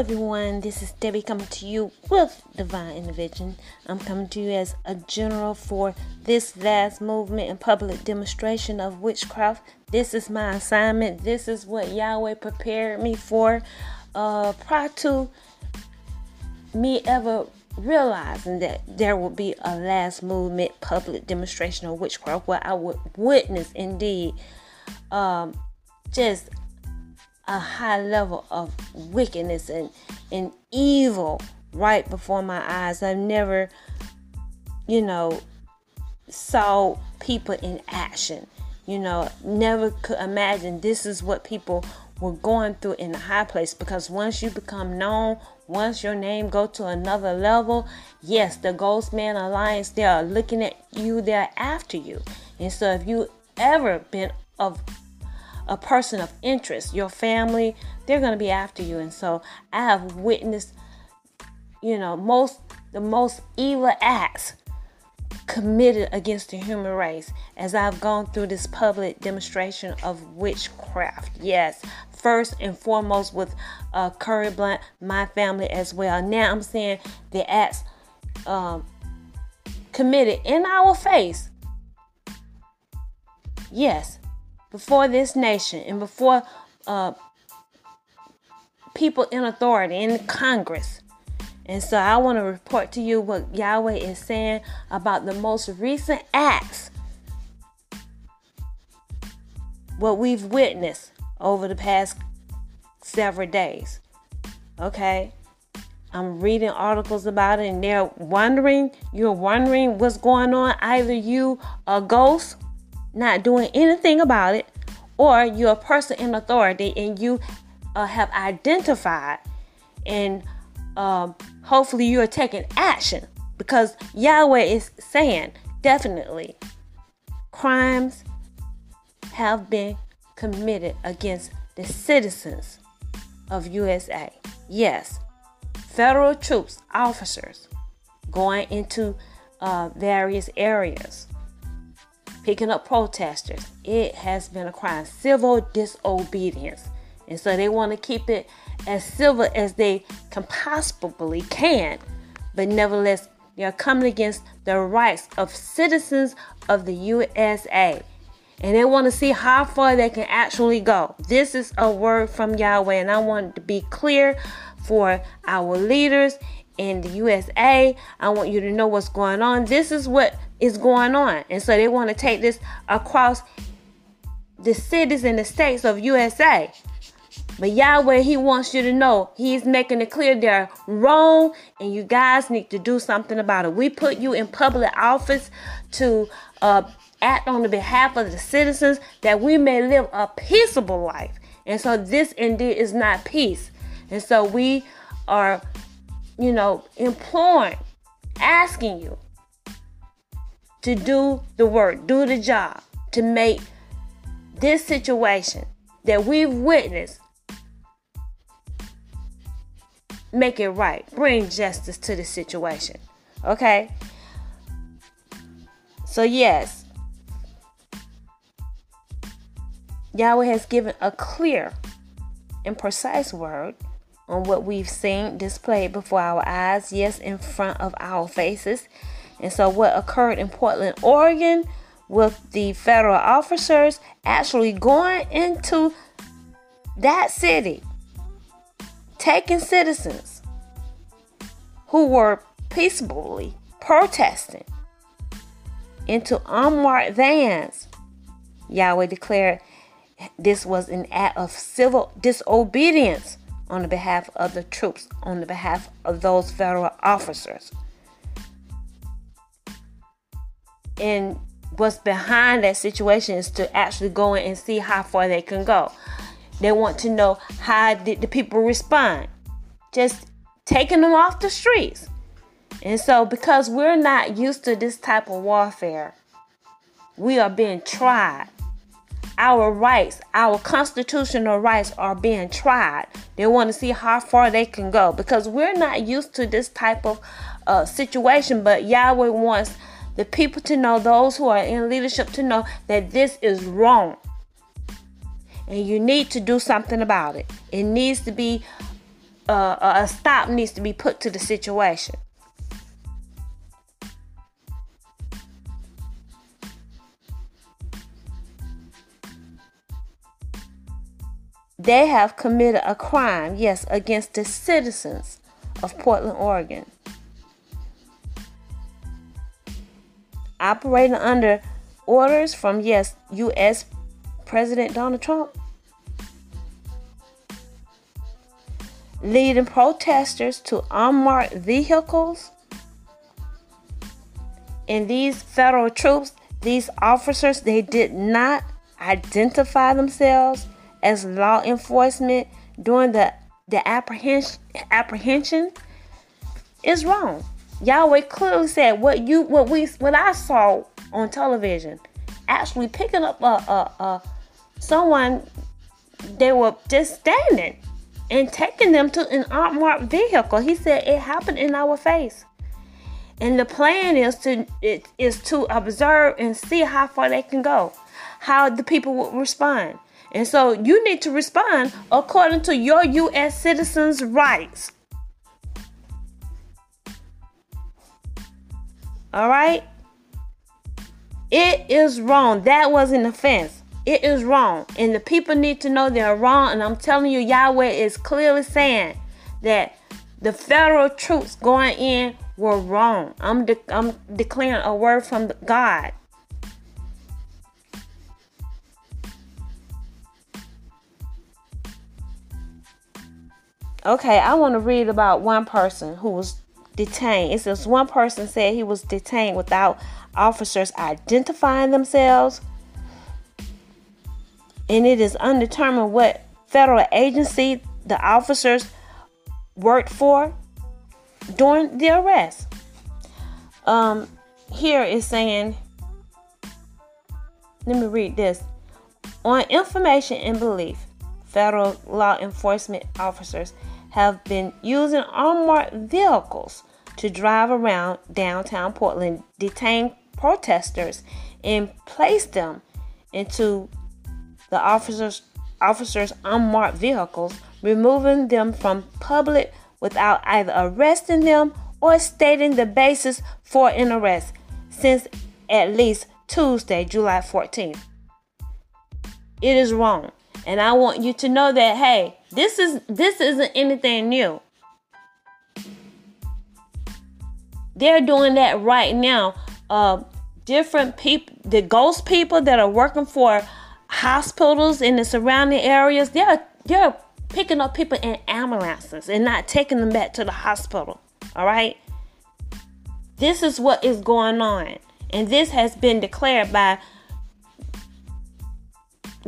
Hello, everyone. This is Debbie coming to you with Divine Intervention. I'm coming to you as a general for this last movement and public demonstration of witchcraft. This is my assignment. This is what Yahweh prepared me for uh, prior to me ever realizing that there will be a last movement public demonstration of witchcraft where I would witness indeed um, just a high level of wickedness and, and evil right before my eyes. I've never, you know, saw people in action. You know, never could imagine this is what people were going through in the high place because once you become known, once your name go to another level, yes, the Ghost Man Alliance, they are looking at you, they're after you. And so if you ever been of a person of interest, your family, they're going to be after you. And so I have witnessed, you know, most the most evil acts committed against the human race as I've gone through this public demonstration of witchcraft. Yes, first and foremost with uh, Curry Blunt, my family as well. Now I'm saying the acts um, committed in our face. Yes, before this nation and before uh, people in authority in Congress. And so I want to report to you what Yahweh is saying about the most recent acts, what we've witnessed over the past several days. Okay? I'm reading articles about it and they're wondering, you're wondering what's going on. Either you a ghost not doing anything about it, or you're a person in authority and you uh, have identified and um, hopefully you're taking action because Yahweh is saying definitely crimes have been committed against the citizens of USA. Yes, federal troops, officers going into uh, various areas picking up protesters. It has been a crime, civil disobedience. And so they want to keep it as civil as they can possibly can. But nevertheless, they are coming against the rights of citizens of the USA. And they want to see how far they can actually go. This is a word from Yahweh, and I want to be clear for our leaders in the USA. I want you to know what's going on. This is what is going on. And so they want to take this across the cities and the states of USA. But Yahweh, He wants you to know He's making it clear they're wrong and you guys need to do something about it. We put you in public office to uh, act on the behalf of the citizens that we may live a peaceable life. And so this indeed is not peace. And so we are, you know, imploring, asking you to do the work, do the job, to make this situation that we've witnessed make it right. Bring justice to the situation. Okay? So, yes, Yahweh has given a clear and precise word on what we've seen displayed before our eyes, yes, in front of our faces. And so, what occurred in Portland, Oregon, with the federal officers actually going into that city, taking citizens who were peacefully protesting into unmarked vans. Yahweh declared this was an act of civil disobedience on the behalf of the troops, on the behalf of those federal officers. And what's behind that situation is to actually go in and see how far they can go. They want to know how did the people respond. Just taking them off the streets. And so because we're not used to this type of warfare, we are being tried. Our rights, our constitutional rights are being tried. They want to see how far they can go because we're not used to this type of uh, situation. But Yahweh wants the people to know, those who are in leadership to know that this is wrong. And you need to do something about it. It needs to be uh, a stop needs to be put to the situation. They have committed a crime, yes, against the citizens of Portland, Oregon. Operating under orders from, yes, U.S. President Donald Trump. Leading protesters to unmarked vehicles. And these federal troops, these officers, they did not identify themselves as law enforcement during the the apprehension apprehension is wrong. Yahweh clearly said what you what we what I saw on television, actually picking up a, a, a someone they were just standing and taking them to an unmarked vehicle. He said it happened in our face. And the plan is to it is to observe and see how far they can go, how the people will respond. And so you need to respond according to your U.S. citizens' rights. All right? It is wrong. That was an offense. It is wrong. And the people need to know they're wrong. And I'm telling you, Yahweh is clearly saying that the federal troops going in were wrong. I'm, de- I'm declaring a word from God. Okay, I want to read about one person who was detained. It says one person said he was detained without officers identifying themselves. And it is undetermined what federal agency the officers worked for during the arrest. Um, here is saying, let me read this. On information and belief, federal law enforcement officers have been using unmarked vehicles to drive around downtown Portland, detain protesters, and place them into the officers officers unmarked vehicles, removing them from public without either arresting them or stating the basis for an arrest since at least Tuesday, July 14th. It is wrong. And I want you to know that hey, this is this isn't anything new. They're doing that right now. Uh, different people, the ghost people that are working for hospitals in the surrounding areas, they're they're picking up people in ambulances and not taking them back to the hospital. All right. This is what is going on. And this has been declared by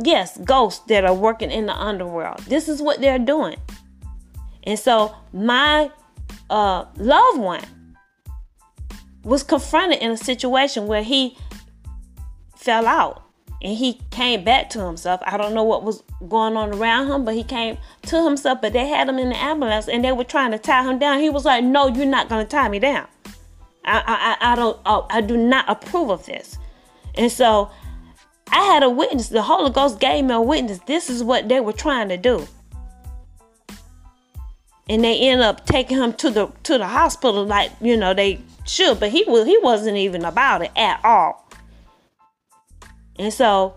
yes, ghosts that are working in the underworld. This is what they're doing. And so my uh, loved one was confronted in a situation where he fell out and he came back to himself. I don't know what was going on around him, but he came to himself. But they had him in the ambulance and they were trying to tie him down. He was like, "No, you're not going to tie me down. I, I, I don't, oh, I do not approve of this." And so I had a witness. The Holy Ghost gave me a witness. This is what they were trying to do. And they end up taking him to the to the hospital like, you know, they should, but he was he wasn't even about it at all. And so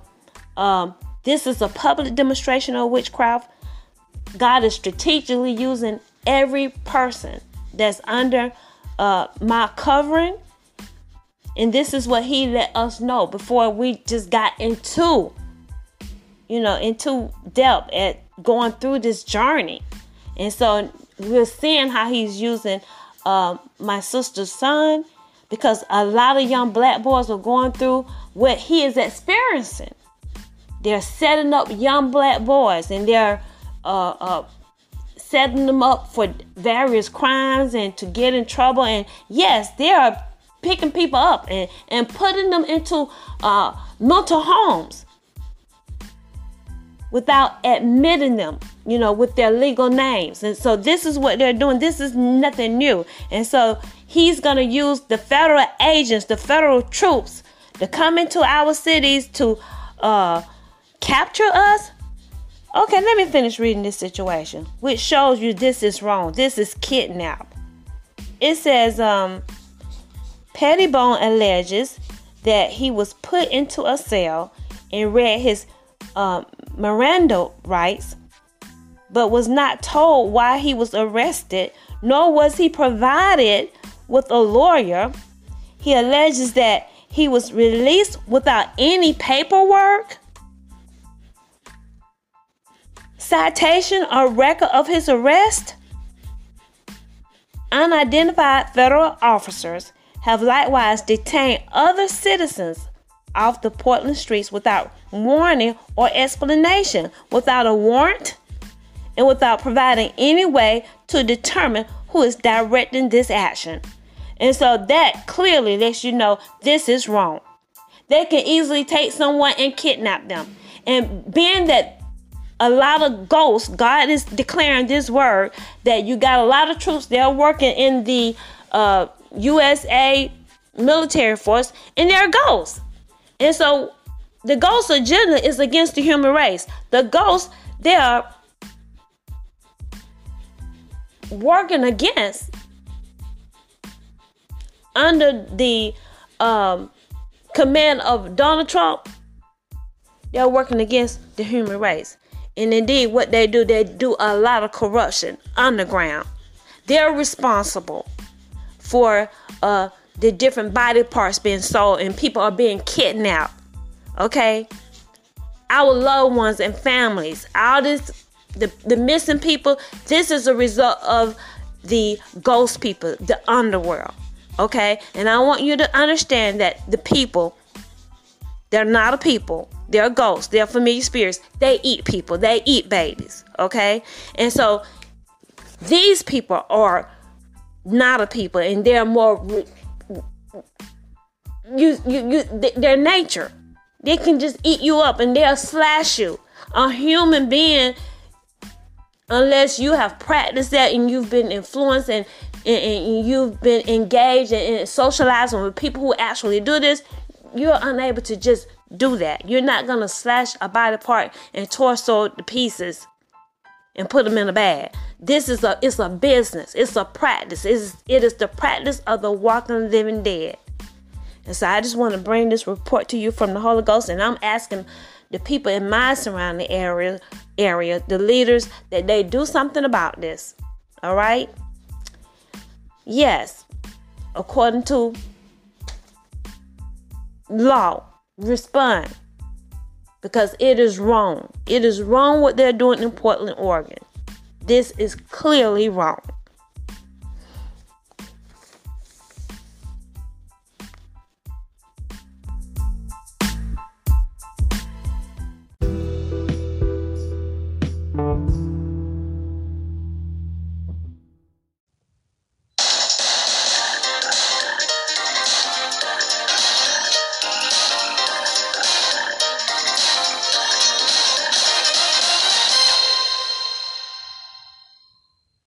um, this is a public demonstration of witchcraft. God is strategically using every person that's under uh, my covering and this is what he let us know before we just got into, you know, into depth at going through this journey. And so we're seeing how he's using uh, my sister's son because a lot of young black boys are going through what he is experiencing. They're setting up young black boys and they're uh, uh, setting them up for various crimes and to get in trouble. And yes, they are picking people up and, and putting them into uh, mental homes without admitting them, you know, with their legal names. And so this is what they're doing. This is nothing new. And so he's going to use the federal agents, the federal troops to come into our cities to uh, capture us. Okay, let me finish reading this situation, which shows you this is wrong. This is kidnap. It says, um, Pettibone alleges that he was put into a cell and read his um, Miranda rights, but was not told why he was arrested, nor was he provided with a lawyer. He alleges that he was released without any paperwork citation or record of his arrest? Unidentified federal officers have likewise detained other citizens off the Portland streets without warning or explanation, without a warrant, and without providing any way to determine who is directing this action. And so that clearly lets you know this is wrong. They can easily take someone and kidnap them. And being that a lot of ghosts. God is declaring this word that you got a lot of troops. They're working in the uh, USA military force, and their goals. And so the ghost agenda is against the human race. The ghosts, they are working against under the um, command of Donald Trump. They're working against the human race. And indeed, what they do, they do a lot of corruption underground. They're responsible for uh, the different body parts being sold and people are being kidnapped. Okay? Our loved ones and families, all this, the, the missing people, this is a result of the ghost people, the underworld. Okay? And I want you to understand that the people, they're not a people. They're ghosts. They're familiar spirits. They eat people. They eat babies. Okay? And so these people are not a people and they're more you you you their nature. They can just eat you up and they'll slash you. A human being unless you have practiced that and you've been influenced and, and, and you've been engaged and, and socializing with people who actually do this, you're unable to just do that. You're not gonna slash a body part and torso to pieces and put them in a bag. This is a it's a business. It's a practice. It's, it is the practice of the walking living dead. And so I just want to bring this report to you from the Holy Ghost, and I'm asking the people in my surrounding area area, the leaders, that they do something about this. All right? Yes, according to law, respond because it is wrong. It is wrong what they're doing in Portland, Oregon. This is clearly wrong.